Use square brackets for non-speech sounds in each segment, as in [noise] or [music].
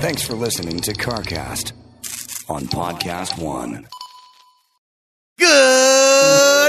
Thanks for listening to CarCast on Podcast One.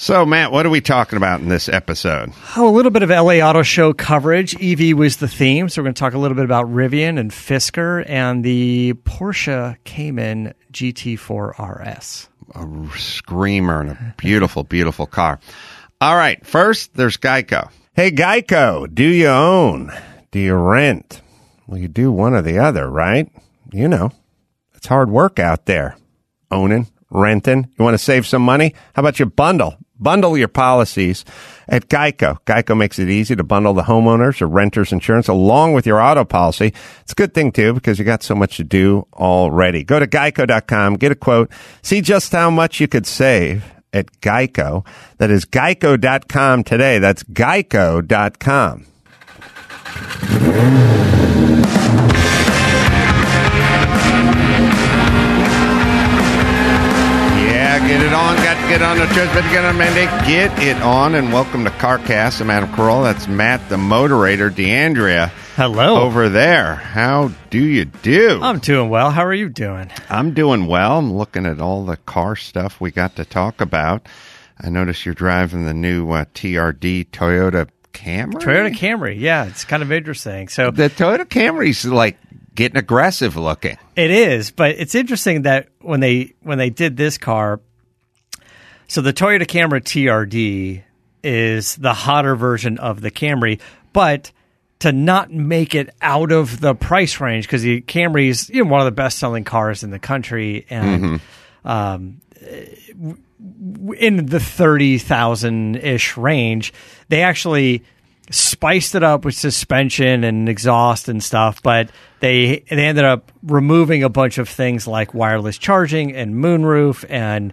So, Matt, what are we talking about in this episode? Oh, a little bit of LA Auto Show coverage. EV was the theme, so we're going to talk a little bit about Rivian and Fisker and the Porsche Cayman GT4 RS. A screamer and a beautiful, beautiful car. All right, first, there's Geico. Hey, Geico, do you own? Do you rent? Well, you do one or the other, right? You know, it's hard work out there. Owning, renting. You want to save some money? How about you bundle? Bundle your policies at Geico. Geico makes it easy to bundle the homeowners or renters insurance along with your auto policy. It's a good thing too because you got so much to do already. Go to geico.com, get a quote, see just how much you could save at Geico. That is geico.com today. That's geico.com. Yeah, get it on. Got to get on the church, but get on Monday. Get it on, and welcome to CarCast. I'm Adam Carolla. That's Matt, the moderator. Deandria, Hello. over there. How do you do? I'm doing well. How are you doing? I'm doing well. I'm looking at all the car stuff we got to talk about. I notice you're driving the new uh, TRD Toyota Camry. Toyota Camry. Yeah, it's kind of interesting. So The Toyota Camry's like getting aggressive looking. It is, but it's interesting that when they when they did this car, so the Toyota Camry TRD is the hotter version of the Camry, but to not make it out of the price range because the Camry is you know, one of the best selling cars in the country and um, in the thirty thousand ish range, they actually spiced it up with suspension and exhaust and stuff, but they they ended up removing a bunch of things like wireless charging and moonroof and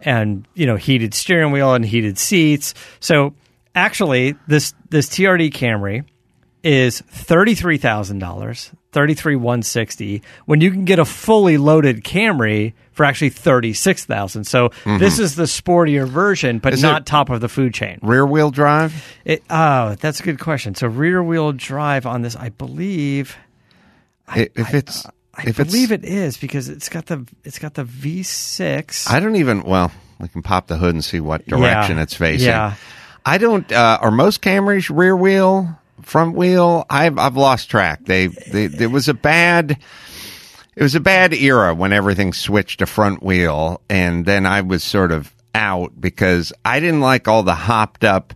and you know heated steering wheel and heated seats. So actually, this this TRD Camry is thirty three thousand dollars, thirty three one sixty. When you can get a fully loaded Camry for actually thirty six thousand. So mm-hmm. this is the sportier version, but Is not top of the food chain. Rear wheel drive? It, oh, that's a good question. So rear wheel drive on this, I believe. I- if it's I if believe it is because it's got the it's got the V6. I don't even. Well, we can pop the hood and see what direction Yeah. it's facing. Yeah. I don't. Uh, are most Camrys rear wheel, front wheel? I've I've lost track. They, they there was a bad. It was a bad era when everything switched to front wheel, and then I was sort of out because I didn't like all the hopped up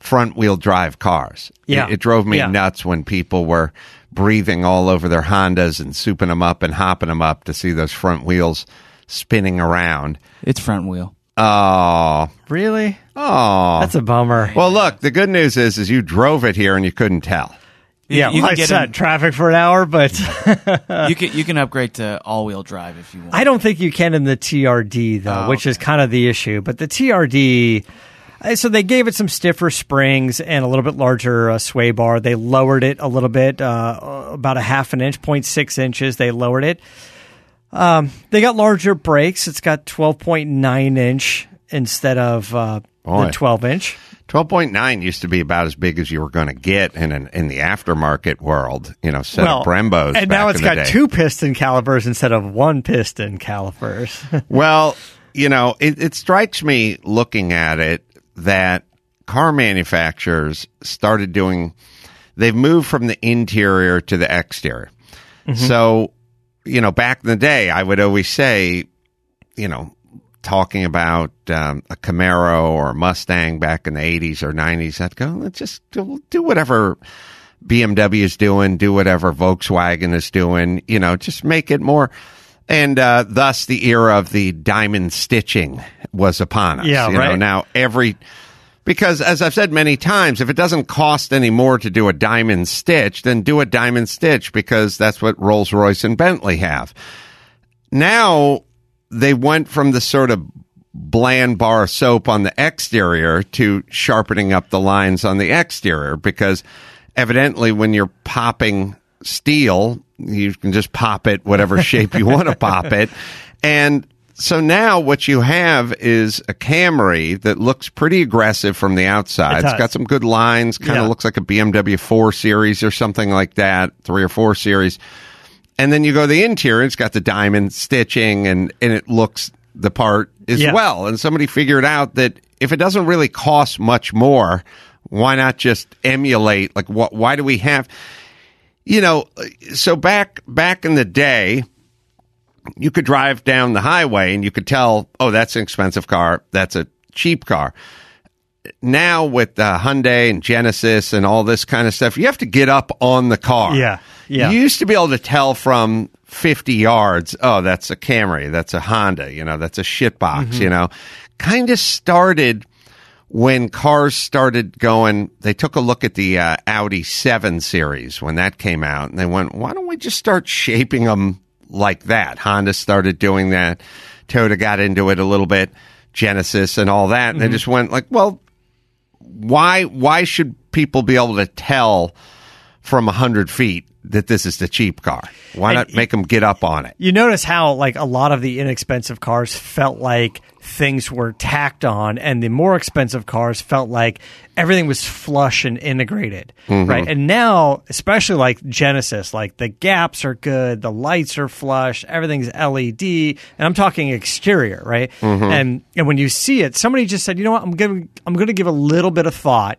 front wheel drive cars. Yeah. It, it drove me Yeah. nuts when people were breathing all over their Hondas and souping them up and hopping them up to see those front wheels spinning around. It's front wheel. Oh, really? oh. That's a bummer. Well, look, the good news is, is you drove it here and you couldn't tell. yeah, you well, can I get sat in- in traffic for an hour, but [laughs] you can you can upgrade to all wheel drive if you want. I don't think you can in the TRD though, Oh, which is kind of the issue. But the TRD, so they gave it some stiffer springs and a little bit larger uh, sway bar. They lowered it a little bit, uh, about a half an inch, 0.6 inches. They lowered it. Um, they got larger brakes. It's got 12.9 inch instead of uh, the 12 inch. 12.9 used to be about as big as you were going to get in an, in the aftermarket world, you know, set of Brembos. and now it's got two piston calipers instead of one piston calipers. [laughs] Well, you know, it, it strikes me looking at it that car manufacturers started doing they've moved from the interior to the exterior. So, you know, back in the day, I would always say, you know, talking about um, a Camaro or a Mustang back in the 80s or 90s, I'd go, let's just do, do whatever BMW is doing, do whatever Volkswagen is doing, you know, just make it more. And uh, thus, the era of the diamond stitching was upon us. Yeah, you Know, right. now, every because as I've said many times, if it doesn't cost any more to do a diamond stitch, then do a diamond stitch because that's what Rolls Royce and Bentley have. Now they went from the sort of bland bar soap on the exterior to sharpening up the lines on the exterior because evidently when you're popping steel, you can just pop it whatever shape you want to pop it. [laughs] And so now what you have is a Camry that looks pretty aggressive from the outside. It It's does. got some good lines, kind of Yeah. looks like a BMW 4 Series or something like that, 3 or 4 Series. And then you go to the interior, it's got the diamond stitching and, and it looks the part as Yeah. well. And somebody figured out that if it doesn't really cost much more, why not just emulate? Like, what, why do we have, you know, so back, back in the day, you could drive down the highway and you could tell, oh, that's an expensive car. That's a cheap car. Now with uh, Hyundai and Genesis and all this kind of stuff, you have to get up on the car. Yeah, yeah. You used to be able to tell from 50 yards, oh, that's a Camry, that's a Honda, you know, that's a shitbox, Mm-hmm. you know. Kind of started when cars started going, they took a look at the uh, Audi 7 series when that came out, and they went, why don't we just start shaping them like that? Honda started doing that. Toyota got into it a little bit, Genesis and all that. And they mm-hmm. just went like, well, why why should people be able to tell from 100 feet that this is the cheap car? Why not make them get up on it? You notice how like a lot of the inexpensive cars felt like things were tacked on, and the more expensive cars felt like everything was flush and integrated, mm-hmm. right? And now, especially like Genesis, like the gaps are good, the lights are flush, everything's LED, and I'm talking exterior, right? Mm-hmm. And and when you see it, somebody just said, you know what, I'm giving, I'm going to give a little bit of thought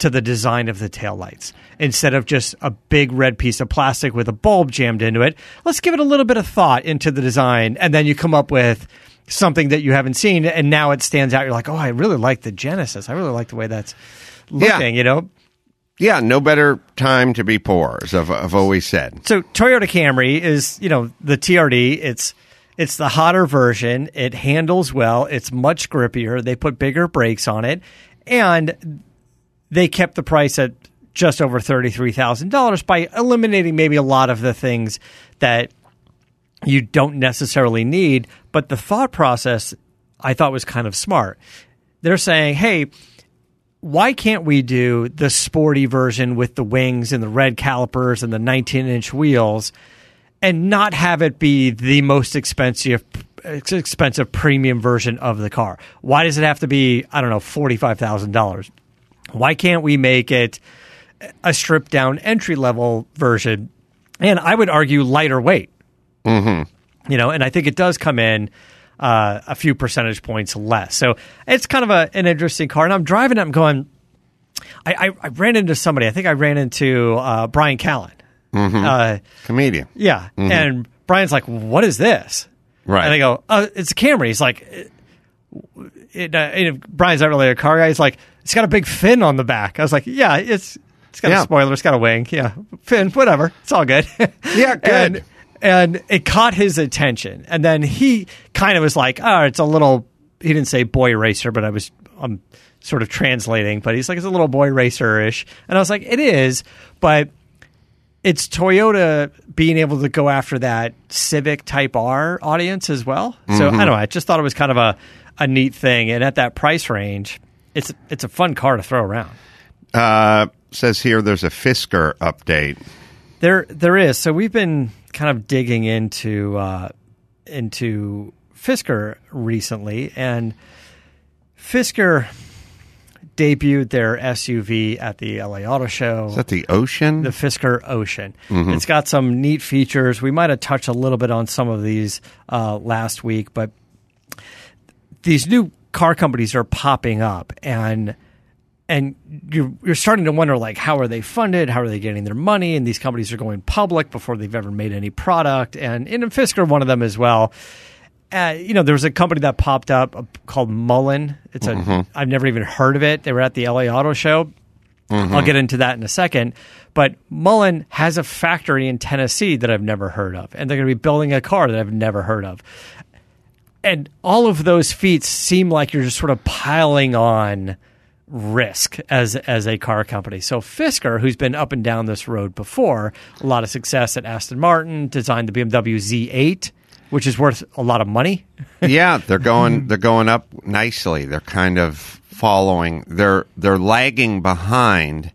to the design of the taillights instead of just a big red piece of plastic with a bulb jammed into it. Let's give it a little bit of thought into the design, and then you come up with something that you haven't seen, and now it stands out. You're like, oh, I really like the Genesis. I really like the way that's looking. You know, Yeah, no better time to be poor, as I've, I've always said. so Toyota Camry is you know the TRD. It's it's the hotter version. It handles well. It's much grippier. They put bigger brakes on it, and they kept the price at just over thirty three thousand dollars by eliminating maybe a lot of the things that you don't necessarily need. But the thought process I thought was kind of smart. They're saying, hey, why can't we do the sporty version with the wings and the red calipers and the 19 inch wheels and not have it be the most expensive expensive premium version of the car? Why does it have to be, I don't know, $45,000? Why can't we make it a stripped down entry level version? And I would argue lighter weight. Mm-hmm. You know, and I think it does come in uh, a few percentage points less. So it's kind of a, an interesting car. And I'm driving it, I'm going, I, I, I ran into somebody. I think I ran into uh, Brian Callen. Uh, Comedian. yeah. And Brian's like, what is this? Right. And I go, uh, it's a Camry. He's like, it, it, uh, Brian's not really a car guy. He's like, it's got a big fin on the back. I was like, yeah, it's it's got Yeah. a spoiler, it's got a wing, yeah, fin, whatever, it's all good. [laughs] Yeah, good. And, and it caught his attention, and then he kind of was like, oh, it's a little. He didn't say boy racer, but I was I'm sort of translating. But he's like, it's a little boy racer ish, and I was like, it is, but it's Toyota being able to go after that Civic Type R audience as well. So Mm-hmm. I don't know. I just thought it was kind of a, a neat thing, and at that price range, it's it's a fun car to throw around. Uh, says here there's a Fisker update. There there is. So we've been kind of digging into uh, into Fisker recently, and Fisker debuted their SUV at the LA Auto Show. Is that the ocean? the Fisker Ocean. It's got some neat features. We might have touched a little bit on some of these uh, last week, but these new car companies are popping up, and and you're you're starting to wonder like how are they funded? How are they getting their money? And these companies are going public before they've ever made any product. And and Fisker one of them as well. Uh, you know, there was a company that popped up uh, called Mullen. It's a have never even heard of it. They were at the LA Auto Show. I'll get into that in a second. But Mullen has a factory in Tennessee that I've never heard of, and they're going to be building a car that I've never heard of. And all of those feats seem like you're just sort of piling on risk as as a car company. So Fisker, who's been up and down this road before, a lot of success at Aston Martin, designed the BMW Z8, which is worth a lot of money. [laughs] yeah, they're going they're going up nicely. They're kind of following they're they're lagging behind,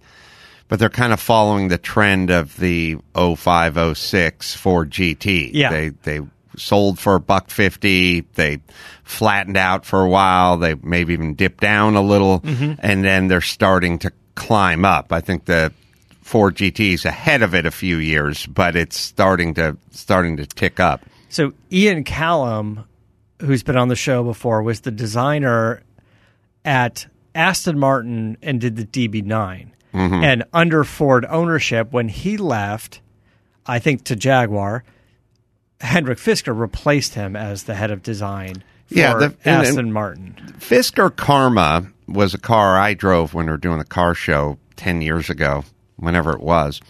but they're kind of following the trend of the 0506 Ford GT. Yeah. They they sold for a buck 50, they flattened out for a while, they maybe even dipped down a little mm-hmm. and then they're starting to climb up. I think the Ford GT is ahead of it a few years, but it's starting to starting to tick up. So Ian Callum, who's been on the show before, was the designer at Aston Martin and did the DB9. Mm-hmm. And under Ford ownership, when he left, I think to Jaguar, Hendrik Fisker replaced him as the head of design for Yeah, the- and- and- Aston Martin. Fisker Karma was a car I drove when we were doing the car show 10 years ago, whenever it was.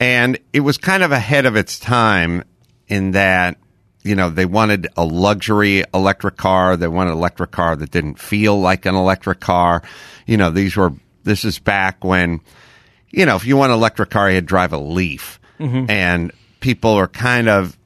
And it was kind of ahead of its time in that, you know, they wanted a luxury electric car. They wanted an electric car that didn't feel like an electric car. You know, these were, this is back when, you know, if you want an electric car, you had to drive a Leaf. Mm-hmm. And people are kind of,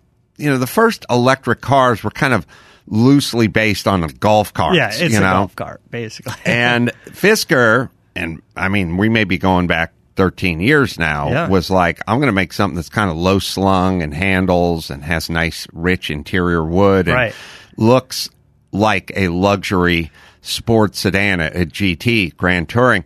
you know, the first electric cars were kind of loosely based on a golf cart. Yeah, it's a know? golf cart, basically. [laughs] and Fisker, and I mean, we may be going back 13 years now, Yeah. was like, I'm going to make something that's kind of low slung and handles and has nice, rich interior wood and Right. looks like a luxury sports sedan, a GT Grand Touring.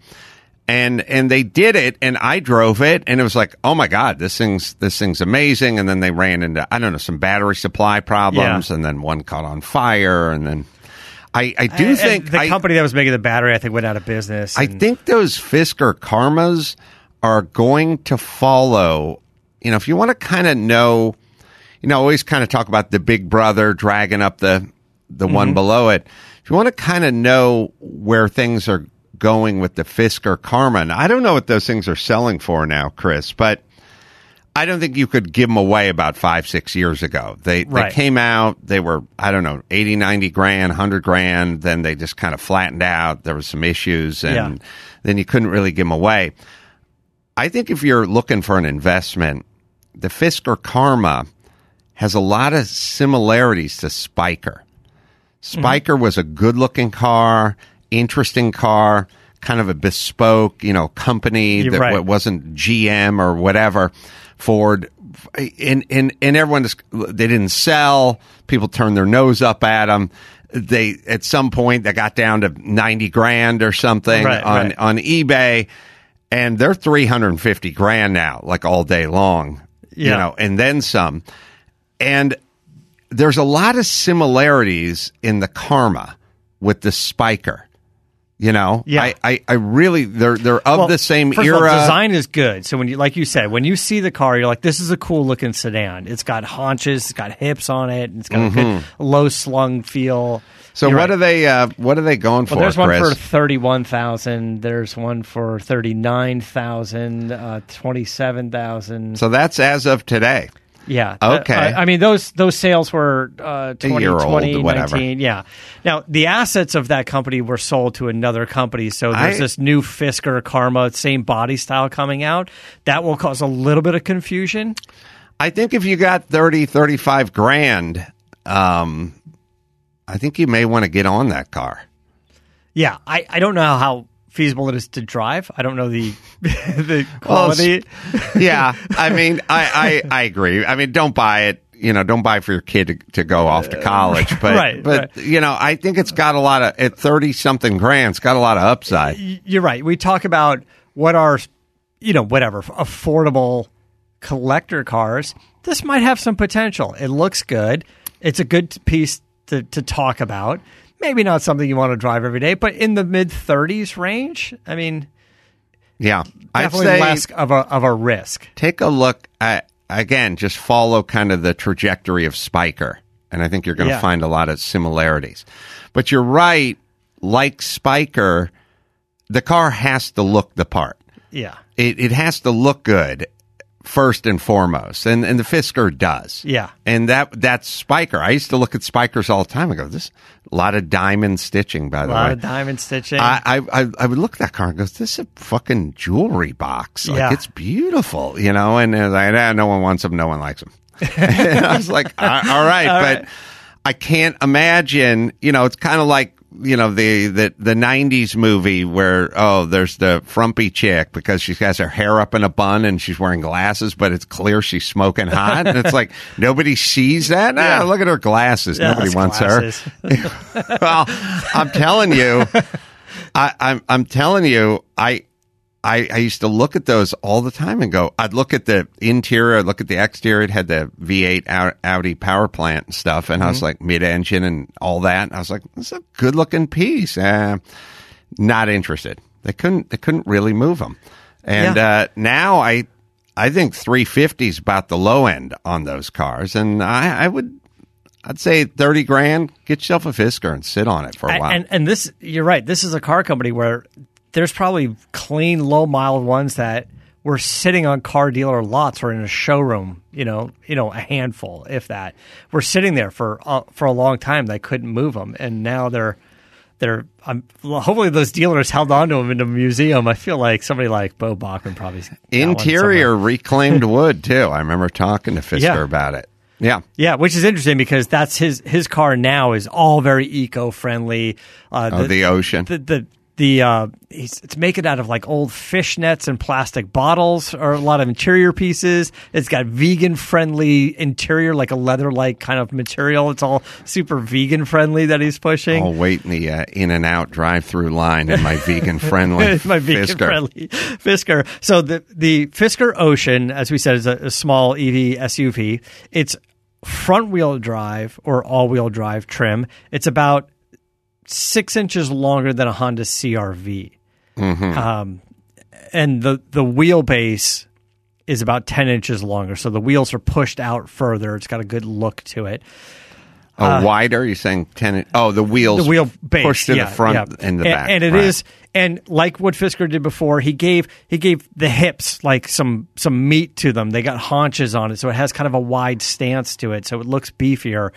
And and they did it, and I drove it, and it was like, oh my god, this thing's this thing's amazing. And then they ran into I don't know some battery supply problems, Yeah. and then one caught on fire, and then I I do And think the I- company that was making the battery, I think, went out of business. I and- think those Fisker karmas are going to follow. You know, if you want to kind of know, you know, always kind of talk about the big brother dragging up the the one mm-hmm. below it. If you want to kind of know where things are going with the Fisker Karma, and I don't know what those things are selling for now, Chris, but I don't think you could give them away about five, six years ago. They, Right. they came out, they were, I don't know, 80, 90 grand, 100 grand. Then they just kind of flattened out. There was some issues and Yeah. then you couldn't really give them away. I think if you're looking for an investment, the Fisker Karma has a lot of similarities to Spyker. Mm-hmm. Spyker was a good looking car, interesting car, kind of a bespoke, you know, company You're that right. wasn't GM or whatever. Ford and and and everyone just they didn't sell. People turned their nose up at them. They at some point they got down to ninety grand or something Right, on right. on eBay, and they're three hundred and fifty grand now, like all day long. You know, and then some. And there's a lot of similarities in the karma with the Spyker. You know, Yeah. I, I, I really they're they're of Well, the same era. All, design is good. So when you, like you said, when you see the car, you're like, this is a cool looking sedan. It's got haunches, it's got hips on it, and it's got a good low slung feel. Mm-hmm. so You're what right. are they? Uh, what are they going for? There's one Chris? for thirty one thousand. There's one for thirty nine thousand. Uh, Twenty seven thousand. so that's as of today. Yeah. Okay. Uh, I mean, those those sales were uh, 20, year old, 20, whatever. 19. Yeah. Now, the assets of that company were sold to another company. So there's I- this new Fisker Karma, same body style coming out. That will cause a little bit of confusion. I think if you got 30, 35 grand, um, I think you may want to get on that car. Yeah. I, I don't know how feasible it is to drive. I don't know the [laughs] the quality. yeah, I mean, I, I, I agree. I mean, don't buy it. You know, don't buy for your kid to, to go off to college. Uh, but, Right, but you know, I think it's got a lot of at thirty something grand. It's got a lot of upside. you're right. We talk about what are, you know, whatever affordable collector cars. This might have some potential. It looks good. It's a good piece to, to talk about. Maybe not something you want to drive every day, but in the mid 30s range, I mean, Yeah, I'd definitely say less of a of a risk. take a look at again. Just follow kind of the trajectory of Spyker, and I think you're going to Yeah. find a lot of similarities. But you're right. Like Spyker, the car has to look the part. Yeah. It it has to look good first and foremost, and and the Fisker does. Yeah. and that that's Spyker. I used to look at Spykers all the time. and go, this a lot of diamond stitching, by the way. A lot way. of diamond stitching. I, I I I would look at that car and go, "This is a fucking jewelry box. Like Yeah. it's beautiful, you know." And was like, ah, "No one wants them. No one likes them." [laughs] and I was like, "All all right," [laughs] All but right. I can't imagine. You know, it's kind of like you know the the the '90s movie where oh, there's the frumpy chick because she has got her hair up in a bun and she's wearing glasses, but it's clear she's smoking hot. and it's like [laughs] nobody sees that. Yeah. look at her glasses. Yeah, nobody wants glasses. her [laughs] well, I'm telling you, I, I'm I'm telling you, I, I I used to look at those all the time and go. I'd look at the interior, I'd look at the exterior. It had the V8 Au- Audi power plant and stuff, and I Mm-hmm. was like mid-engine and all that. And I was like, it's a good-looking piece. Uh, not interested. They couldn't. They couldn't really move them. And Yeah. uh, now I, I think 350 is about the low end on those cars, and I, I would. I'd say thirty grand. Get yourself a Fisker and sit on it for a while. And and this, you're right. This is a car company where there's probably clean, low mile ones that were sitting on car dealer lots or in a showroom. You know, you know, a handful, if that, were sitting there for uh, for a long time. They couldn't move them, and now they're they're. Um, hopefully, those dealers held on to them in a museum. I feel like somebody like Beau Boeckmann probably Interior reclaimed [laughs] wood too. I remember talking to Fisker Yeah. about it. Yeah. Yeah, which is interesting because that's his his car now is all very eco friendly. Uh, Oh, the ocean. the the the uh, he's, it's making out of like old fish nets and plastic bottles, or a lot of interior pieces. It's got vegan friendly interior, like a leather like kind of material. It's all super vegan friendly that he's pushing. I'll wait in the uh, in and out drive through line in my vegan friendly [laughs] my vegan Fisker. friendly Fisker. So the the Fisker Ocean, as we said, is a, a small EV SUV. It's front wheel drive or all wheel drive trim. It's about six inches longer than a Honda CRV, um, and the the wheelbase is about ten inches longer. So the wheels are pushed out further. It's got a good look to it. Oh, wider? You're saying ten? Oh, the wheels. Uh, the wheel base pushed to yeah, the front yeah. and the back, and it right. is and like what Fisker did before, he gave he gave the hips like some some meat to them. They got haunches on it, so it has kind of a wide stance to it, so it looks beefier.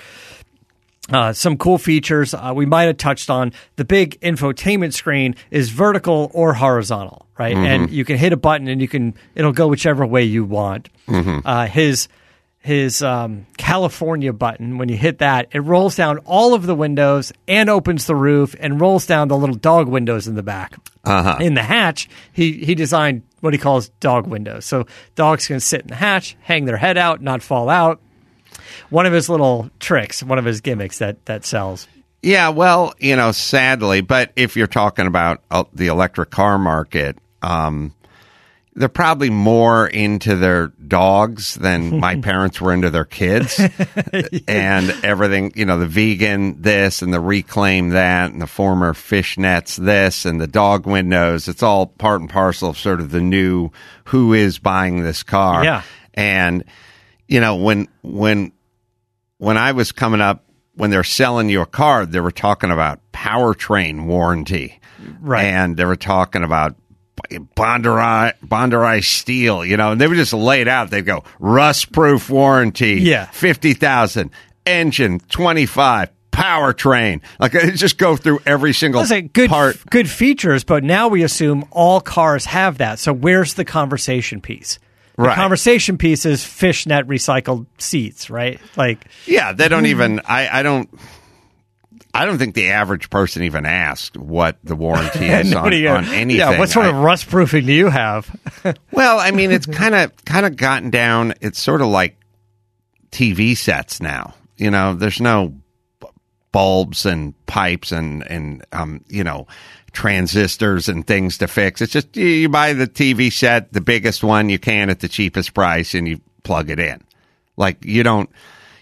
Uh, some cool features uh, we might have touched on. The big infotainment screen is vertical or horizontal, right? Mm-hmm. And you can hit a button and you can it'll go whichever way you want. Mm-hmm. Uh, his his um, California button when you hit that, it rolls down all of the windows and opens the roof and rolls down the little dog windows in the back. Uh-huh. In the hatch, he he designed what he calls dog windows, so dogs can sit in the hatch, hang their head out, not fall out one of his little tricks, one of his gimmicks that that sells. Yeah, well, you know, sadly, but if you're talking about uh, the electric car market, um, they're probably more into their dogs than [laughs] my parents were into their kids [laughs] and everything, you know, the vegan this and the reclaim that and the former fishnets this and the dog windows. It's all part and parcel of sort of the new who is buying this car. Yeah. And, you know, when, when, when I was coming up, when they're selling you a car, they were talking about powertrain warranty. Right. And they were talking about Bondari, Bondari steel, you know, and they would just lay it out. They'd go rust proof warranty. Yeah. 50,000 engine 25 powertrain. Like it just go through every single good part. good features, but now we assume all cars have that. So where's the conversation piece? The Right. conversation piece is fishnet recycled seats, right? Like Yeah. They don't even, I, I don't, I don't think the average person even asked what the warranty [laughs] is on, uh, on anything. Yeah, what sort I- of rust proofing do you have? [laughs] Well, I mean, it's kind of kind of gotten down. It's sort of like TV sets now. You know, there's no bulbs and pipes and and um, you know, transistors and things to fix. It's just you, buy the TV set, the biggest one you can at the cheapest price, and you plug it in. Like you don't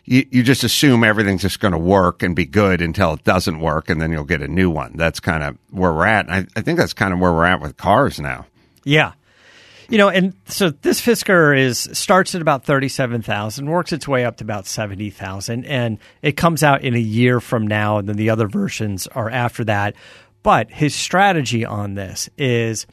you, you just assume everything's just going to work and be good until it doesn't work, and then you'll get a new one. That's kind of where we're at. I, I think that's kind of where we're at with cars now. Yeah. You know, and so this Fisker is starts at about thirty-seven thousand, works its way up to about seventy thousand, and it comes out in a year from now, and then the other versions are after that. But his strategy on this is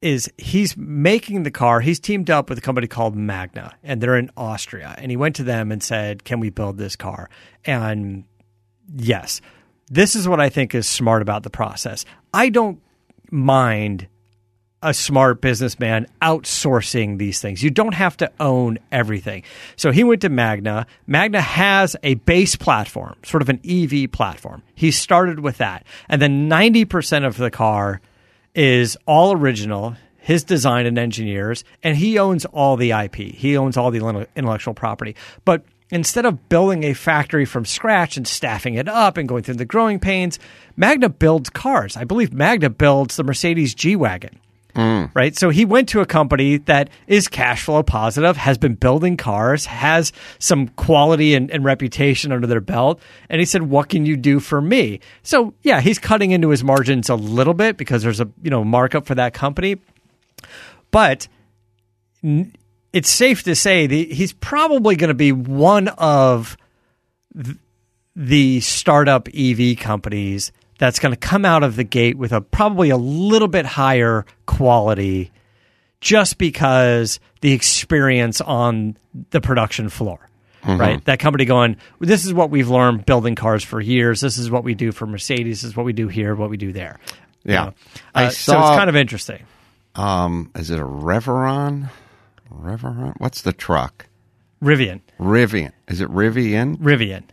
is he's making the car. He's teamed up with a company called Magna, and they're in Austria. And he went to them and said, "Can we build this car?" And yes, this is what I think is smart about the process. I don't mind a smart businessman outsourcing these things. You don't have to own everything. So he went to Magna. Magna has a base platform, sort of an EV platform. He started with that. And then 90% of the car is all original, his design and engineers, and he owns all the IP. He owns all the intellectual property. But instead of building a factory from scratch and staffing it up and going through the growing pains, Magna builds cars. I believe Magna builds the Mercedes G Wagon. Mm. Right. So he went to a company that is cash flow positive, has been building cars, has some quality and, and, reputation under their belt. And he said, What can you do for me? So yeah, he's cutting into his margins a little bit because there's a you know markup for that company. But it's safe to say that he's probably going to be one of the startup EV companies that's going to come out of the gate with a probably a little bit higher quality just because the experience on the production floor. Mm-hmm. Right, that company going. This is what we've learned building cars for years. This is what we do for Mercedes. This is what we do here. What we do there. You Yeah. know? I Uh, so it's kind of interesting. Um, is it a Reveron? Reveron? What's the truck? Rivian, Rivian. Is it Rivian Rivian.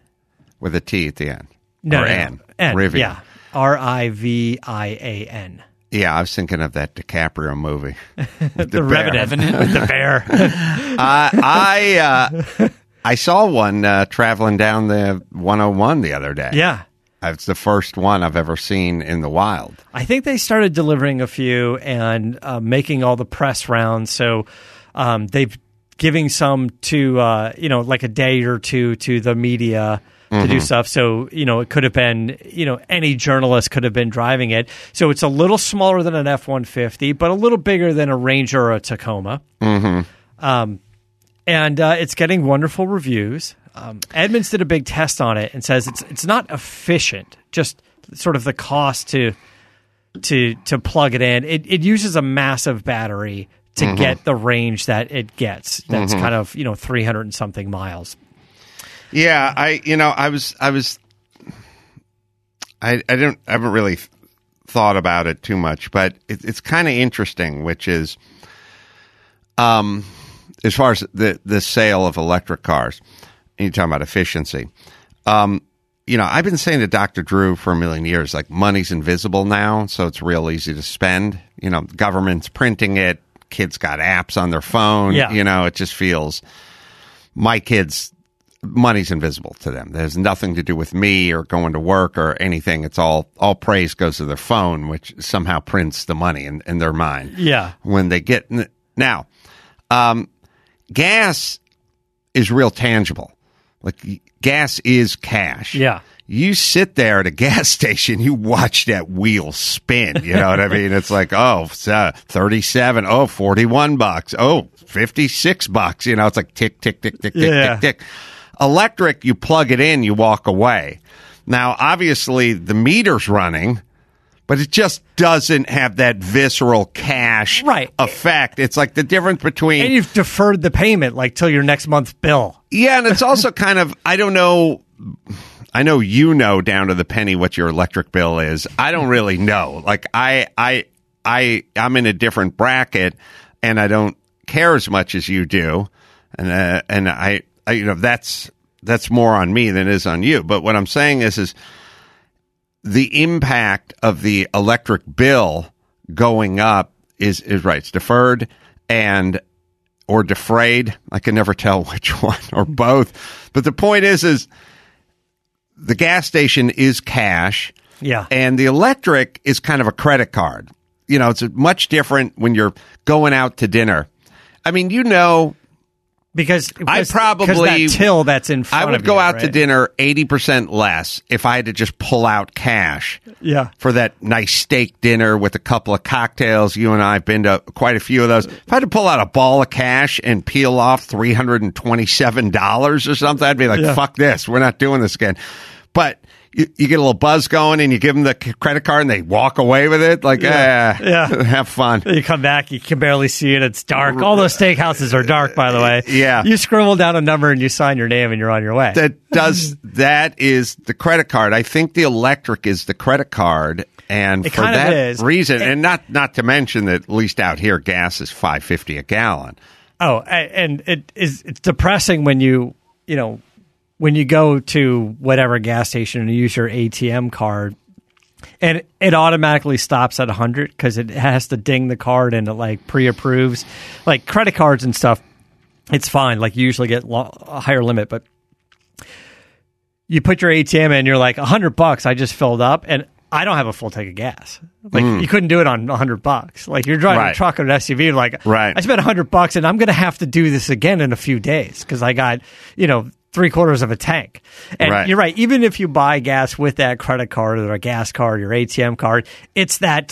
with a T at the end? No, or no, no. N. N. Rivian. Yeah, R I V I A N. Yeah, I was thinking of that DiCaprio movie. [laughs] The, bear. Revenant, with the bear. [laughs] uh, I uh, I saw one uh, traveling down the 101 the other day. yeah, It's the first one I've ever seen in the wild. I think they started delivering a few and uh, making all the press rounds. So um, they've giving some to uh, you know like a day or two to the media to do stuff. So you know it could have been you know any journalist could have been driving it. So it's a little smaller than an F one fifty, but a little bigger than a Ranger or a Tacoma. Um, and uh, it's getting wonderful reviews. Um, Edmunds did a big test on it and says it's it's not efficient. Just sort of the cost to to to plug it in. It it uses a massive battery to get the range that it gets. That's kind of you know three hundred and something miles. Yeah, I you know I was I was I I don't I haven't really thought about it too much, but it, it's kind of interesting, which is um as far as the the sale of electric cars. And you're talking about efficiency. Um, you know, I've been saying to Dr. Drew for a million years, like money's invisible now, so it's real easy to spend. You know, government's printing it, kids got apps on their phone. Yeah. You know, it just feels my kids money's invisible to them. There's nothing to do with me or going to work or anything. It's all all praise goes to their phone, which somehow prints the money in, in their mind. Yeah. When they get now, um, gas is real tangible. Like gas is cash. Yeah. You sit there at a [laughs] gas station, you watch that wheel spin. You know what I mean? It's like, oh, so 37, oh, 41 bucks, oh, 56 bucks. You know, it's like tick, tick, tick, tick, tick, Yeah. tick, tick. Electric, you plug it in, you walk away. Now, obviously, the meter's running, but it just doesn't have that visceral cash Right. effect. It's like the difference between And you've deferred the payment like till your next month's bill. yeah, and it's also kind of I don't know. I know you know down to the penny what your electric bill is. I don't really know. Like I I I I'm in a different bracket, and I don't care as much as you do, and uh, and I, I you know that's that's more on me than it is on you. But what I'm saying is is the impact of the electric bill going up is is right. It's deferred and or defrayed. I can never tell [laughs] which one or both. But the point is, is the gas station is cash, Yeah. and the electric is kind of a credit card. You know, it's much different when you're going out to dinner. I mean, you know, because, I probably that till that's in front I would go you, out to dinner 80% less if I had to just pull out cash Yeah. for that nice steak dinner with a couple of cocktails. You and I have been to quite a few of those. If I had to pull out a ball of cash and peel off $327 or something, I'd be like, Yeah. fuck this. We're not doing this again. But you, you get a little buzz going and you give them the credit card and they walk away with it. Like, Yeah. eh, Yeah. [laughs] have fun. You come back, you can barely see it. It's dark. All those steakhouses are dark, by the way. [laughs] Yeah. You scribble down a number and you sign your name and you're on your way. that [laughs] does that is the credit card. I think the electric is the credit card, and It for that is. reason, and not not to mention that at least out here, gas is five fifty a gallon. Oh, and it is it's depressing when you you know when you go to whatever gas station and you use your ATM card and it automatically stops at 100 because it has to ding the card and it like pre-approves like credit cards and stuff it's fine like you usually get lo- a higher limit but you put your atm in you're like 100 bucks i just filled up and i don't have a full tank of gas like you couldn't do it on 100 bucks like you're driving Mm. Right. a truck or an suv like Right. i spent 100 bucks and i'm gonna have to do this again in a few days because i got you know three quarters of a tank and Right. you're right even if you buy gas with that credit card or a gas card your atm card it's that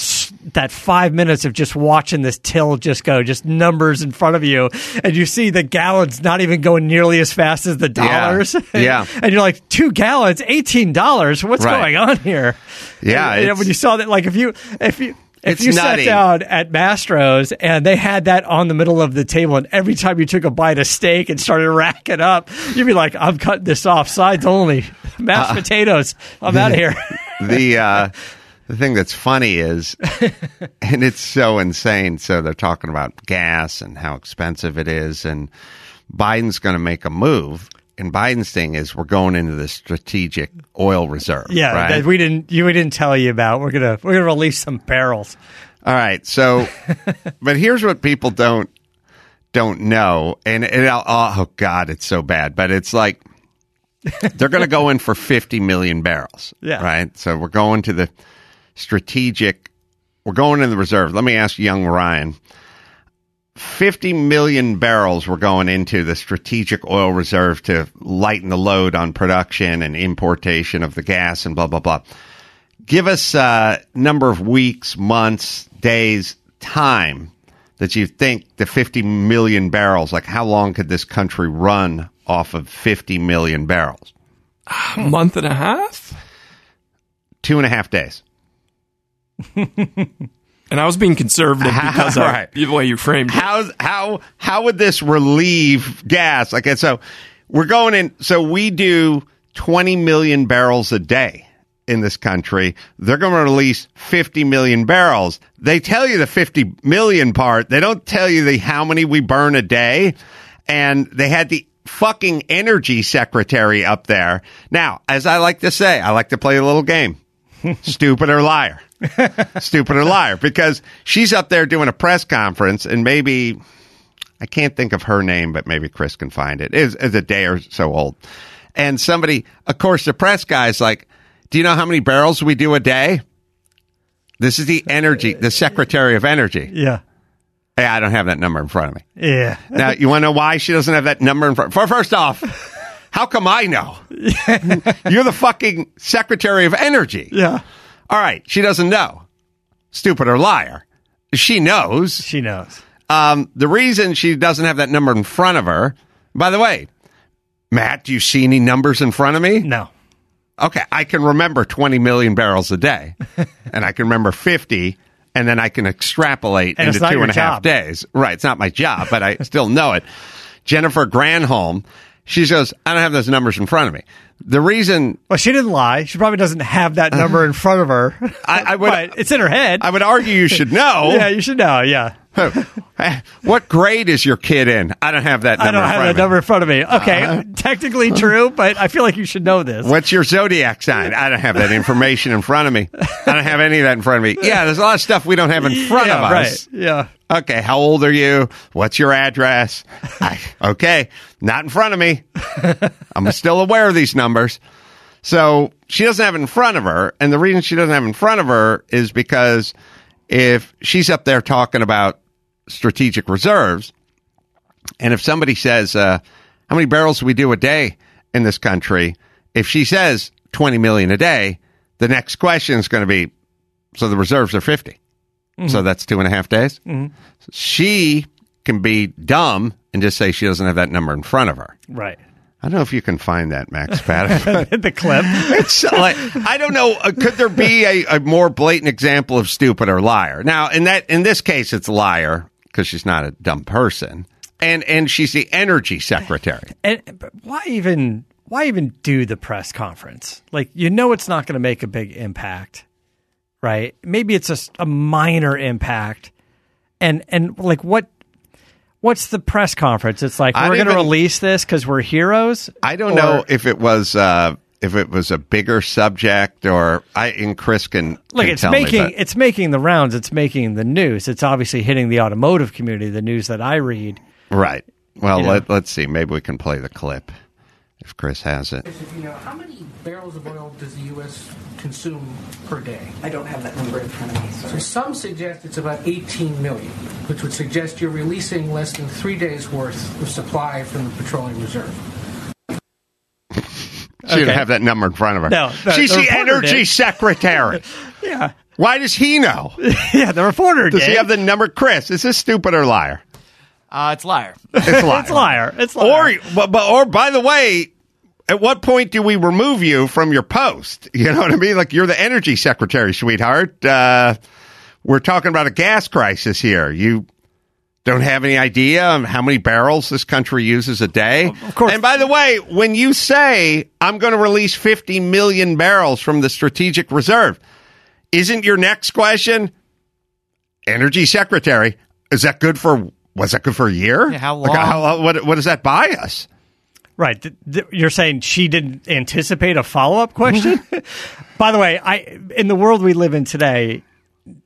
that five minutes of just watching this till just go just numbers in front of you and you see the gallons not even going nearly as fast as the Yeah. dollars [laughs] Yeah. and you're like two gallons eighteen dollars what's Right. going on here Yeah, and, and when you saw that like if you if you if It's you nutty. sat down at Mastro's and they had that on the middle of the table, and every time you took a bite of steak and started racking up, you'd be like, "I'm cutting this off, sides only, mashed Uh, potatoes. I'm out of here." [laughs] the uh, the thing that's funny is, [laughs] and it's so insane. So they're talking about gas and how expensive it is, and Biden's going to make a move. And Biden's thing is, we're going into the strategic oil reserve. yeah, right? that we didn't you we didn't tell you about. We're gonna we're gonna release some barrels. All right. So, [laughs] but here's what people don't don't know, and, I'll- oh god, it's so bad. But it's like [laughs] they're going to go in for 50 million barrels. Yeah. Right. So we're going to the strategic. We're going in the reserve. Let me ask young Ryan. 50 million barrels we're going into the strategic oil reserve to lighten the load on production and importation of the gas and blah blah blah give us a number of weeks, months, days, time that you think the 50 million barrels, like how long could this country run off of 50 million barrels? A month and a half. Two and a half days. [laughs] And I was being conservative [laughs] because of Right. the way you framed it. How's, how, how would this relieve gas? Like, so we're going in, so we do 20 million barrels a day in this country. They're going to release 50 million barrels. They tell you the 50 million part. They don't tell you the how many we burn a day. And they had the fucking energy secretary up there. Now, as I like to say, I like to play a little game. [laughs] Stupid or liar. [laughs] Stupid or liar. Because she's up there doing a press conference and maybe I can't think of her name, but maybe Chris can find it. Is is a day or so old. And somebody, of course, the press guy's like, "Do you know how many barrels we do a day?" This is the energy, the Secretary of Energy. Yeah, Hey, I don't have that number in front of me. yeah. Now, you want to know why she doesn't have that number in front? For first off, [laughs] how come I know? [laughs] You're the fucking Secretary of Energy. Yeah, All right, she doesn't know. Stupid or liar. She knows. she knows. Um, the reason she doesn't have that number in front of her, by the way, Matt, do you see any numbers in front of me? No, Okay, I can remember 20 million barrels a day, [laughs] and I can remember 50, and then I can extrapolate And into two and a half job. days. Right, it's not my job, but I [laughs] still know it. Jennifer Granholm, she goes, I don't have those numbers in front of me. The reason well, she didn't lie. She probably doesn't have that number in front of her. I, I would, [laughs] but it's in her head. I would argue you should know. [laughs] yeah, you should know. Yeah, [laughs] what grade is your kid in? I don't have that number I don't in have front that number in front of me. Okay, uh-huh. technically true, but I feel like you should know this. What's your zodiac sign? I don't have that information in front of me. I don't have any of that in front of me. Yeah, there's a lot of stuff we don't have in front yeah, of us. Right. Yeah. Okay, how old are you? What's your address? I, okay, not in front of me. I'm still aware of these numbers. So she doesn't have it in front of her. And the reason she doesn't have it in front of her is because if she's up there talking about strategic reserves, And if somebody says, uh, how many barrels do we do a day in this country? If she says 20 million a day, the next question is going to be, so the reserves are 50. So that's two and a half days. She can be dumb and just say she doesn't have that number in front of her. Right. I don't know if you can find that, Max Paddock. [laughs] the clip. it's like I don't know. Uh, could there be a, a more blatant example of stupid or liar? Now, in that in this case, it's liar because she's not a dumb person, and and she's the energy secretary. [laughs] And why even why even do the press conference? Like you know it's not going to make a big impact, right? Maybe it's just a minor impact. And and like what what's the press conference? It's like I we're going to release this cuz we're heroes? I don't Or- know if it was uh, if it was a bigger subject or I and Chris can Look, can it's tell me, making but- it's making the rounds, it's making the news. It's obviously hitting the automotive community, the news that I read. right. Well, you know. let, let's see. Maybe we can play the clip if Chris has it. If you know, how many barrels of oil does the U.S. consume per day? I don't have that number in front of me, So some suggest it's about 18 million, which would suggest you're releasing less than three days' worth of supply from the petroleum reserve. She didn't have that number in front of her. No, the- she's the the, energy did. secretary. [laughs] Yeah. Why does he know? [laughs] yeah, the reporter Does did. he have the number? Chris, is this stupid or liar? Uh, it's liar. [laughs] It's liar. It's liar. It's liar. Or, but, but, or by the way, at what point do we remove you from your post? [laughs] You know what I mean? Like you're the energy secretary, sweetheart. Uh, we're talking about a gas crisis here. You don't have any idea of how many barrels this country uses a day. Of course. And by the way, when you say I'm going to release 50 million barrels from the strategic reserve, isn't your next question energy secretary? Is that good for? Was that good for a year? Yeah, how Like, long? how- what, what does that buy us? Right. Th- th- you're saying she didn't anticipate a follow up question? [laughs] By the way, I in the world we live in today,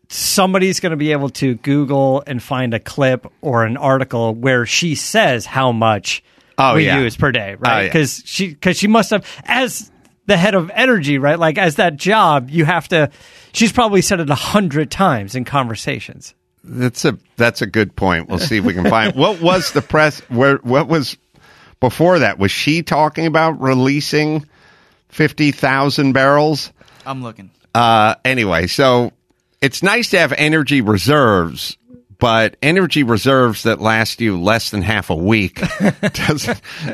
somebody's going to be able to Google and find a clip or an article where she says how much Oh, we yeah. use per day, Oh, right? yeah. Because she because she must have as the head of energy, right? Like as that job, you have to. She's probably said it a hundred times in conversations. That's a that's a good point. We'll see if we can find [laughs] what was the press where what was before that was she talking about releasing 50,000 barrels? I'm looking. Uh anyway, so it's nice to have energy reserves, but energy reserves that last you less than half a week [laughs] does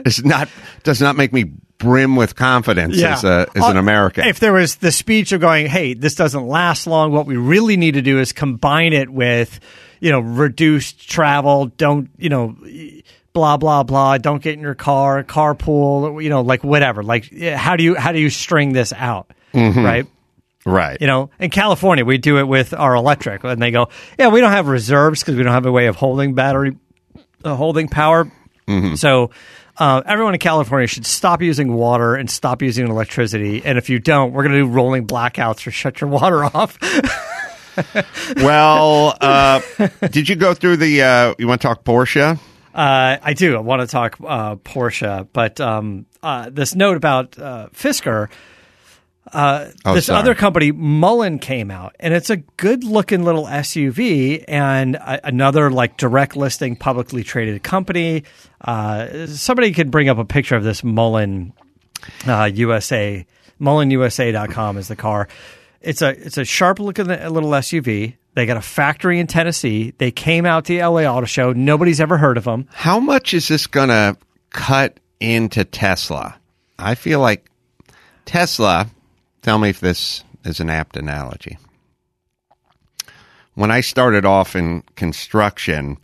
is not does not make me brim with confidence as a as an Uh, American. If there was the speech of going, hey, this doesn't last long, what we really need to do is combine it with, you know, reduced travel, don't, you know, blah blah blah, don't get in your car, carpool, you know, like whatever. Like how do you how do you string this out? Right? right. You know, in California, we do it with our electric, and they go, "Yeah, we don't have reserves because we don't have a way of holding battery, uh, holding power." So, uh, everyone in California should stop using water and stop using electricity. And if you don't, we're going to do rolling blackouts or shut your water [laughs] off. well, [laughs] uh, did you go through the uh, you want to talk Porsche? Uh, I do. I want to talk uh, Porsche, but um, uh, this note about uh, Fisker. Uh, Oh, this sorry. other company, Mullen, came out, and it's a good-looking little SUV, and a, another like direct listing, publicly traded company. Uh, somebody could bring up a picture of this Mullen uh, USA. MullenUSA.com is the car. It's a it's a sharp-looking little SUV. They got a factory in Tennessee. They came out to the LA Auto Show. Nobody's ever heard of them. How much is this going to cut into Tesla? I feel like Tesla, tell me if this is an apt analogy. When I started off in construction,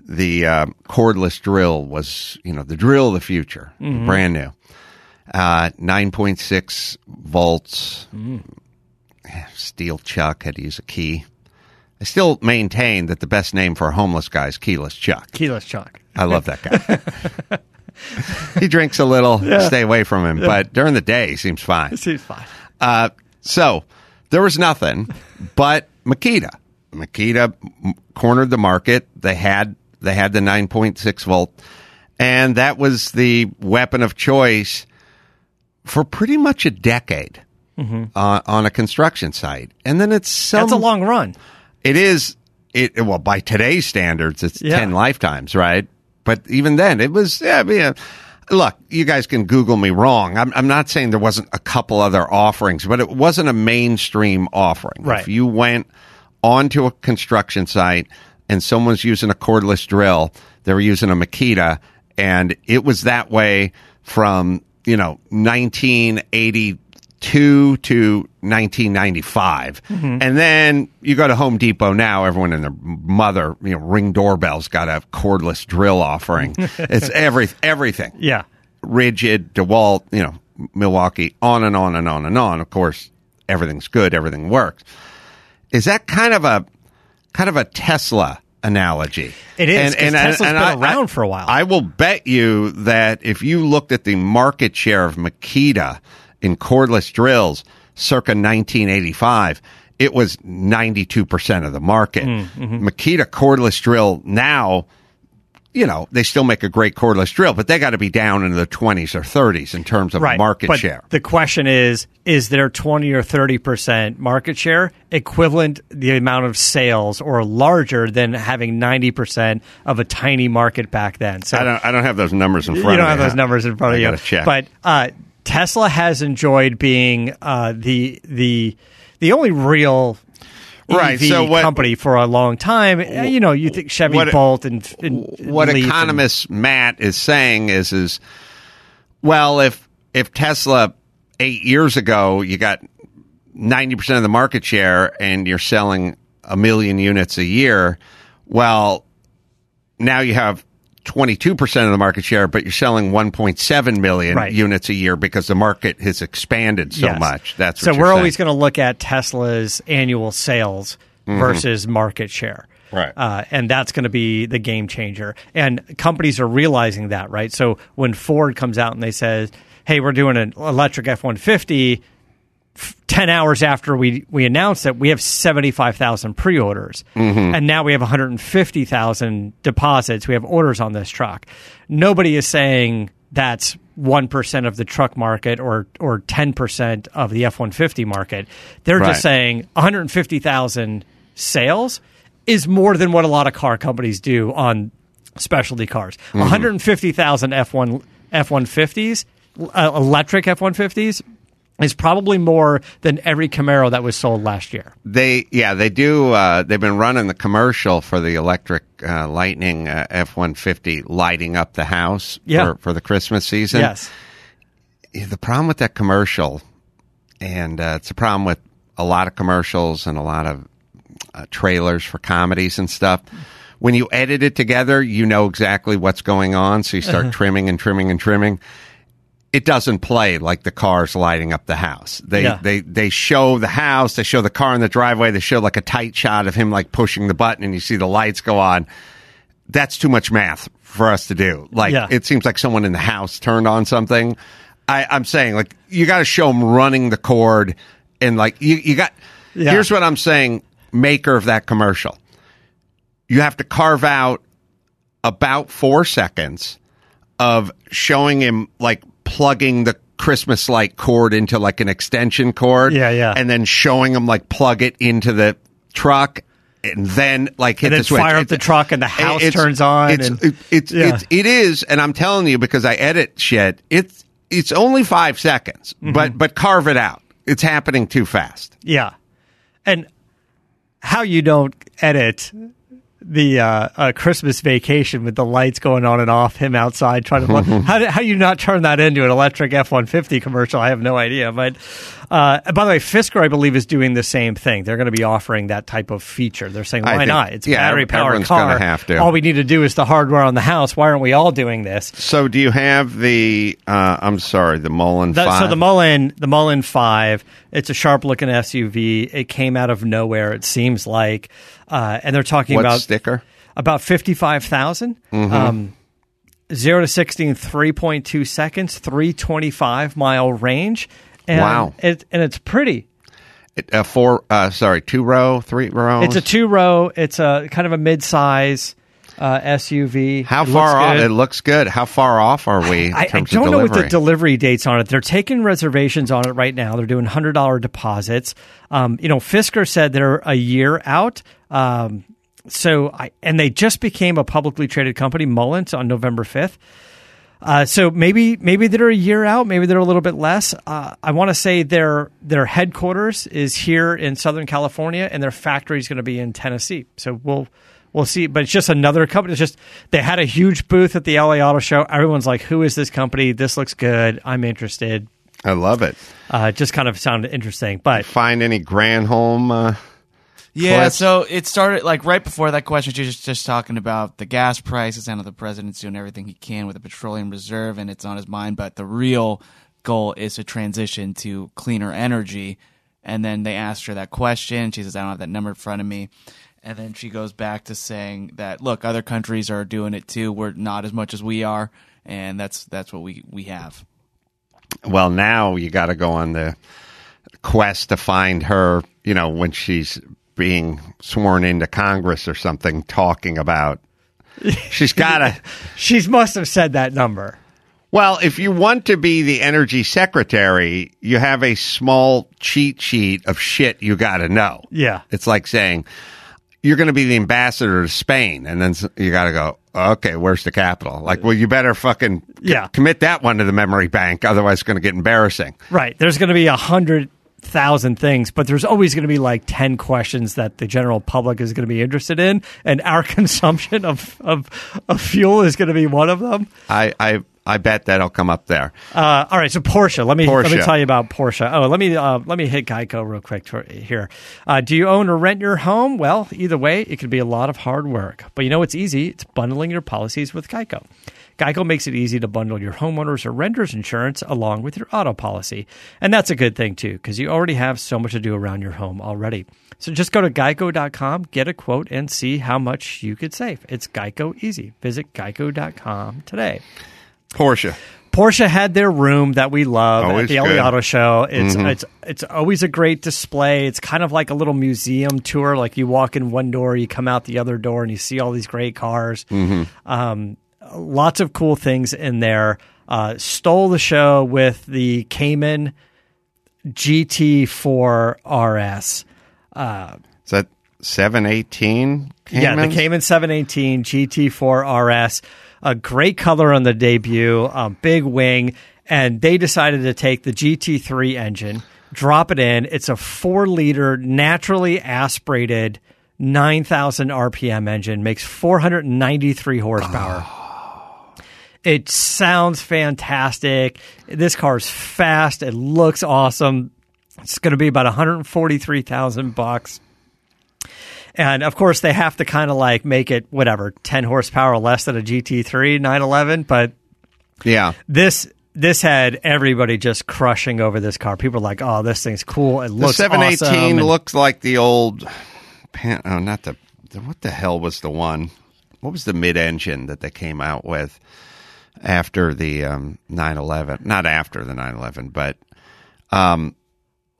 the uh, cordless drill was, you know, the drill of the future, brand new. Uh, 9.6 volts, steel chuck, had to use a key. I still maintain that the best name for a homeless guy is Keyless Chuck. Keyless Chuck. I love that guy. [laughs] he drinks a little. Stay away from him. But during the day, he seems fine. He Seems fine. Uh, so there was nothing but Makita. Makita cornered the market. They had they had the 9.6 volt, and that was the weapon of choice for pretty much a decade uh, on a construction site. And then it's some, That's a long run. it is it well by today's standards it's Yeah. 10 lifetimes right but even then, it was. Yeah, I mean, uh, look, you guys can Google me wrong. I'm, I'm not saying there wasn't a couple other offerings, but it wasn't a mainstream offering. Right. If you went onto a construction site and someone's using a cordless drill, they were using a Makita, and it was that way from you know 1982 to 1995, mm-hmm. and then you go to Home Depot now. Everyone and their mother, you know, ring doorbells got a cordless drill offering. [laughs] it's every everything Yeah. Ridgid, DeWalt, you know, Milwaukee, on and on and on and on. Of course, everything's good, everything works. Is that kind of a kind of a Tesla analogy? It is, 'cause Tesla's been I- around for a while. I will bet you that if you looked at the market share of Makita in cordless drills circa 1985, it was 92% of the market. Mm, mm-hmm. Makita cordless drill now you know, they still make a great cordless drill, but they got to be down into the 20s or 30s in terms of Right. market but share. The question is is their 20 or 30% market share equivalent the amount of sales or larger than having 90% of a tiny market back then? So I don't, I don't have those numbers in front of you front don't have those numbers in front I of you. check. But uh, Tesla has enjoyed being uh, the the the only real Right, EV so what- company for a long time. Uh, You know, you think Chevy What- Bolt and, and what Leaf and- economist Matt is saying is is well if if Tesla 8 years ago you got 90% of the market share and you're selling a million units a year well now you have 22% of the market share but you're selling 1.7 million Right. units a year because the market has expanded so Yes. much that's so we're saying. always going to look at Tesla's annual sales versus market share. Mm-hmm. Right. Uh, and that's going to be the game changer. And companies are realizing that, right? So when Ford comes out and they say, hey, we're doing an electric F 150, 10 hours after we, we announced it, we have 75,000 pre orders. Mm-hmm. And now we have 150,000 deposits. We have orders on this truck. Nobody is saying that's 1% of the truck market or, or 10% of the F 150 market. They're Right. just saying 150,000 sales is more than what a lot of car companies do on specialty cars. Mm-hmm. 150,000 F1 F150s, uh, electric F150s is probably more than every Camaro that was sold last year. They yeah they do. Uh, they've been running the commercial for the electric uh, Lightning uh, F one fifty lighting up the house Yeah. for, for the Christmas season. yes. The problem with that commercial, and uh, it's a problem with a lot of commercials and a lot of uh, trailers for comedies and stuff. When you edit it together, you know exactly what's going on, so you start Uh-huh. trimming and trimming and trimming. It doesn't play like the cars lighting up the house. They Yeah. they they show the house, they show the car in the driveway, they show like a tight shot of him like pushing the button, and you see the lights go on. That's too much math for us to do. Like Yeah. it seems like someone in the house turned on something. I, I'm saying like you got to show them running the cord and like you you got. Yeah. Here's what I'm saying, maker of that commercial. You have to carve out about four seconds of showing him like plugging the Christmas light cord into like an extension cord. Yeah, yeah. And then showing them like plug it into the truck and then like hit And then the switch. fire up It's- the truck and the house it's- turns on It's, and- it- it's, Yeah. it's, it is. And I'm telling you because I edit shit. It's, it's only five seconds, Mm-hmm. but, but carve it out. It's happening too fast. Yeah. And how you don't edit the uh, uh, Christmas vacation with the lights going on and off, him outside trying to. [laughs] how do, how you not turn that into an electric F one fifty commercial? I have no idea. But uh, by the way, Fisker, I believe, is doing the same thing. They're going to be offering that type of feature. They're saying, why think- not? It's a yeah, battery powered car. have to. All we need to do is the hardware on the house. Why aren't we all doing this? So do you have the, uh, I'm sorry, the Mullen That- 5? so the Mullen, the Mullen Five, it's a sharp looking SUV. It came out of nowhere. It seems like, uh, and they're talking what about sticker? about fifty Um, zero to 60 in three point two seconds, three twenty five mile range. And Wow. It, and it's pretty. It- uh, four, uh, sorry, two row, three row. It's a two row. It's a kind of a mid size uh, SUV. How It far off? good. It looks good. How far off are we in I, I don't of know what the delivery dates on it. They're taking reservations on it right now. They're doing hundred dollar deposits. Um, you know, Fisker said they're a year out. Um, so I and they just became a publicly traded company, Mullins, on November fifth. Uh, so maybe maybe they're a year out, maybe they're a little bit less. Uh, I want to say their their headquarters is here in Southern California, and their factory is going to be in Tennessee. So we'll we'll see. But it's just another company. It's just they had a huge booth at the LA Auto Show. Everyone's like, "Who is this company? This looks good. I'm interested." I love it. Uh, it just kind of sounded interesting, but Find any Granholm? Uh, Yeah, clips? so it started like right before that question. She was just, just talking about the gas prices. I know the president's doing everything he can with the petroleum reserve, and it's on his mind. But the real goal is to transition to cleaner energy. And then they asked her that question. She says, "I don't have that number in front of me." And then she goes back to saying that, "Look, other countries are doing it too. We're not as much as we are, and that's that's what we we have." well, now you got to go on the quest to find her, you know, when she's being sworn into Congress or something, talking about. She's got to. [laughs] she must have said that number. Well, if you want to be the energy secretary, you have a small cheat sheet of shit you got to know. Yeah. It's like saying you're going to be the ambassador to Spain, and then you got to go. Okay, where's the capital? Like, well, you better fucking c- Yeah. commit that one to the memory bank, otherwise it's going to get embarrassing. Right. There's going to be a hundred thousand things, but there's always going to be like 10 questions that the general public is going to be interested in. And our [laughs] consumption of, of, of fuel is going to be one of them. I, I, I bet that'll come up there. Uh, all right, so Porsche. Let me let me tell you about Porsche. Oh, let me uh, let me hit Geico real quick to, here. Uh, do you own or rent your home? Well, either way, it could be a lot of hard work. But you know what's easy? It's bundling your policies with Geico. Geico makes it easy to bundle your homeowners or renters insurance along with your auto policy, and that's a good thing too because you already have so much to do around your home already. So just go to geico.com, get a quote, and see how much you could save. It's Geico easy. Visit geico.com today. Porsche. Porsche had their room that we love Always at the LA. Auto Show. It's it's it's always a great display. It's kind of like a little museum tour. Like you walk in one door, you come out the other door, and you see all these great cars. Um, lots of cool things in there. Uh, stole the show with the Cayman GT4 RS. Is that 718? Yeah, the? Cayman 718 GT4 RS, a great color on the debut, a big wing, and they decided to take the GT3 engine, drop it in. It's a four liter, naturally aspirated, 9,000 RPM engine, makes 493 horsepower. Ah. It sounds fantastic. This car's fast. It looks awesome. It's going to be about 143,000 bucks. And of course, they have to kind of like make it whatever 10 horsepower less than a GT3 911. But Yeah. this this had everybody just crushing over this car. People are like, "Oh, this thing's cool. It The looks 718 awesome." And- looks like the old. Pan, oh, not the, the. What the hell was the one? What was the mid engine that they came out with after the um, 911? Not after the 911, but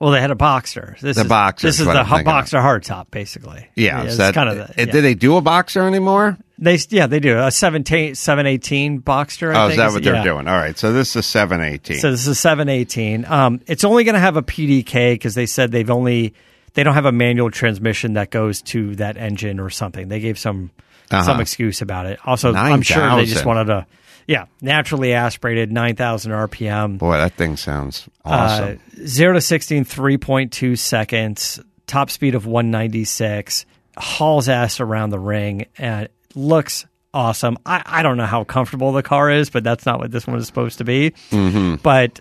well, they had a Boxster. This The is, Boxster This is is the of. Boxster hardtop, basically. yeah. it's so that, kind of the, yeah. Did they do a boxer anymore? They yeah they do a 17, 718 Boxster. I Oh, is that what they're yeah. doing? All right. So this is 718. So this is 718. Um, it's only going to have a PDK because they said they've only they don't have a manual transmission that goes to that engine or something. They gave some Uh-huh. some excuse about it. Also, I'm sure they just wanted to yeah naturally aspirated 9,000 RPM. Boy, that thing sounds Uh, awesome. zero to 16 3.2 seconds. Top speed of 196. Hauls ass around the ring and looks awesome. I, I don't know how comfortable the car is, but that's not what this one is supposed to be. Mm-hmm. But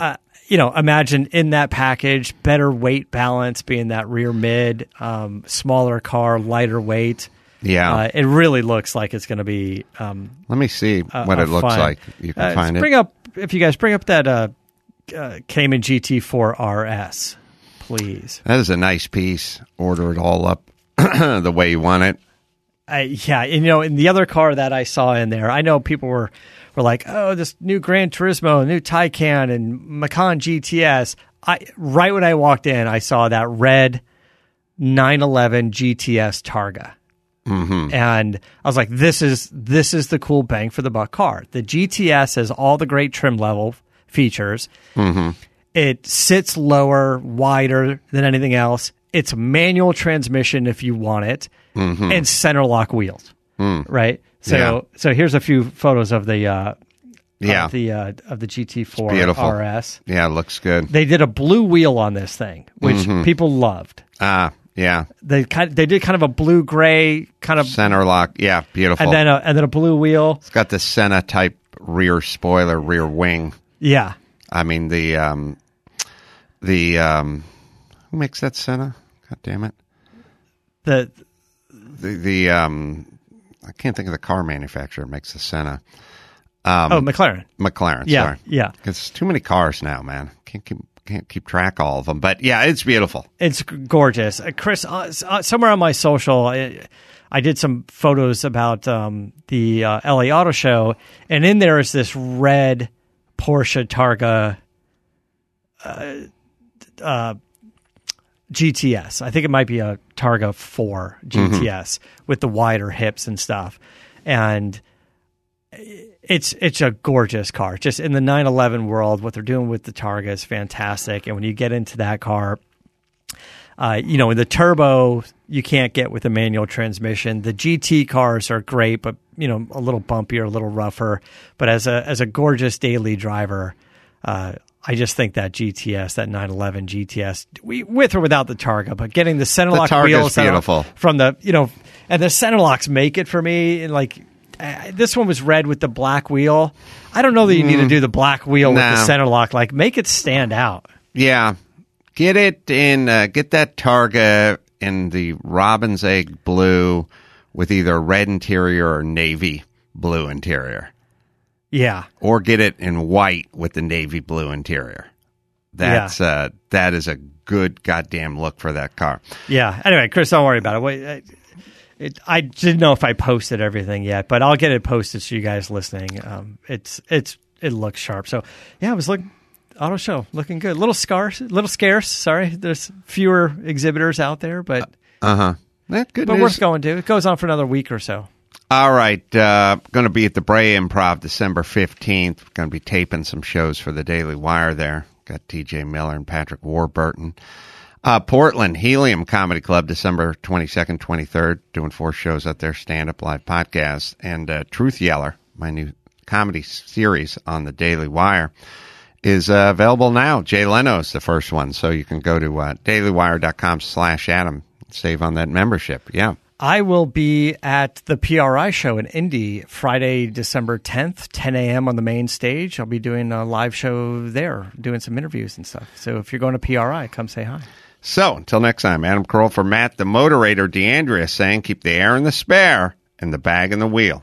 uh, you know, imagine in that package, better weight balance, being that rear mid, um, smaller car, lighter weight. Yeah. Uh, it really looks like it's going to be um, Let me see a- what a it looks fun- like. You can Uh, find it. Bring up if you guys bring up that uh, uh, Cayman GT4 RS, please. That is a nice piece. Order it all up [clears throat] the way you want it. I, yeah, and, you know, in the other car that I saw in there, I know people were were like, "Oh, this new Gran Turismo, new Taycan, and Macan GTS." I right when I walked in, I saw that red 911 GTS Targa, mm-hmm. and I was like, "This is this is the cool bang for the buck car." The GTS has all the great trim level features. It sits lower, wider than anything else. it's manual transmission if you want it, Mm-hmm. and center lock wheels. Right. So. Yeah. so here's a few photos of the uh, Yeah. of the uh, of the GT4 beautiful. RS. Yeah, it looks good. They did a blue wheel on this thing, which Mm-hmm. people loved. Ah, yeah. They kind they did kind of a blue gray kind of, Center lock. Yeah, beautiful. and then a, and then a blue wheel. it's got the Senna type rear spoiler, rear wing. Yeah, I mean the um the um who makes that Senna? God damn it. the The the um I can't think of the car manufacturer that makes the Senna. Um, oh McLaren. McLaren. Yeah, sorry. yeah. Because too many cars now, man. Can't keep can't keep track of all of them. But yeah, it's beautiful. It's gorgeous, uh, Chris. Uh, uh, somewhere on my social, I, I did some photos about um, the uh, LA Auto Show, and in there is this red Porsche Targa uh, uh, GTS. I think it might be a Targa Four GTS with the wider hips and stuff, and it's it's a gorgeous car. Just in the 911 world, what they're doing with the Targa is fantastic. And when you get into that car, uh, you know, the turbo you can't get with a manual transmission. The GT cars are great, but you know, a little bumpier, a little rougher. But as a as a gorgeous daily driver, uh, I just think that GTS, that 911 GTS, we, with or without the Targa, but getting the center The wheels beautiful. from the you know, and the center locks make it for me. And like uh, this one was red with the black wheel. I don't know that you need to do the black wheel with the center lock. Like make it stand out. Yeah. Get it in uh, get that Targa in the robin's egg blue with either red interior or navy blue interior. Yeah. Or get it in white with the navy blue interior. That's uh that is a good goddamn look for that car. Yeah. Anyway, Chris, don't worry about it. I- it. I didn't know if I posted everything yet, but I'll get it posted so you guys listening. Um, it's it's it looks sharp. So yeah, it was looking auto show looking good. little scarce, little scarce. Sorry, there's fewer exhibitors out there, but Uh-huh. That good but news. worth going to. It goes on for another week or so. All right, uh, going to be at the Brea Improv December 15th. Going to be taping some shows for the Daily Wire there. Got TJ Miller and Patrick Warburton. Uh, Portland Helium Comedy Club December 22nd, 23rd. Doing four shows out there, stand up live podcast. And uh, Truth Yeller, my new comedy series on the Daily Wire, is uh, available now. Jay Leno's the first one. So you can go to uh, dailywire.com slash Adam. Save on that membership. Yeah. I will be at the PRI show in Indy Friday, December 10th, 10 a.m. on the main stage. I'll be doing a live show there, doing some interviews and stuff. So if you're going to PRI, come say hi. So until next time, Adam Carolla for Matt, the moderator, D'Andrea saying, keep the air in the spare and the bag in the wheel.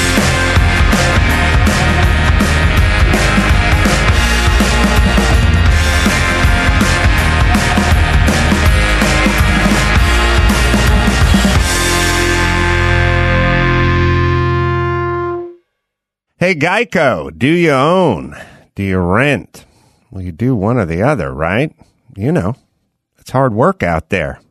Hey, Geico, do you own? Do you rent? Well, you do one or the other, right? You know, it's hard work out there.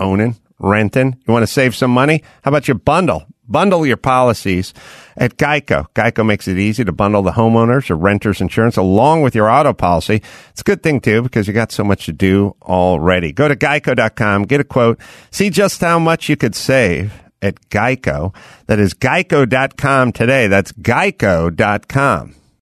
Owning, renting. You want to save some money? How about you bundle? Bundle your policies at Geico. Geico makes it easy to bundle the homeowners or renters insurance along with your auto policy. It's a good thing too because you got so much to do already. Go to geico.com, get a quote, see just how much you could save at Geico. That is geico.com today. That's geico.com.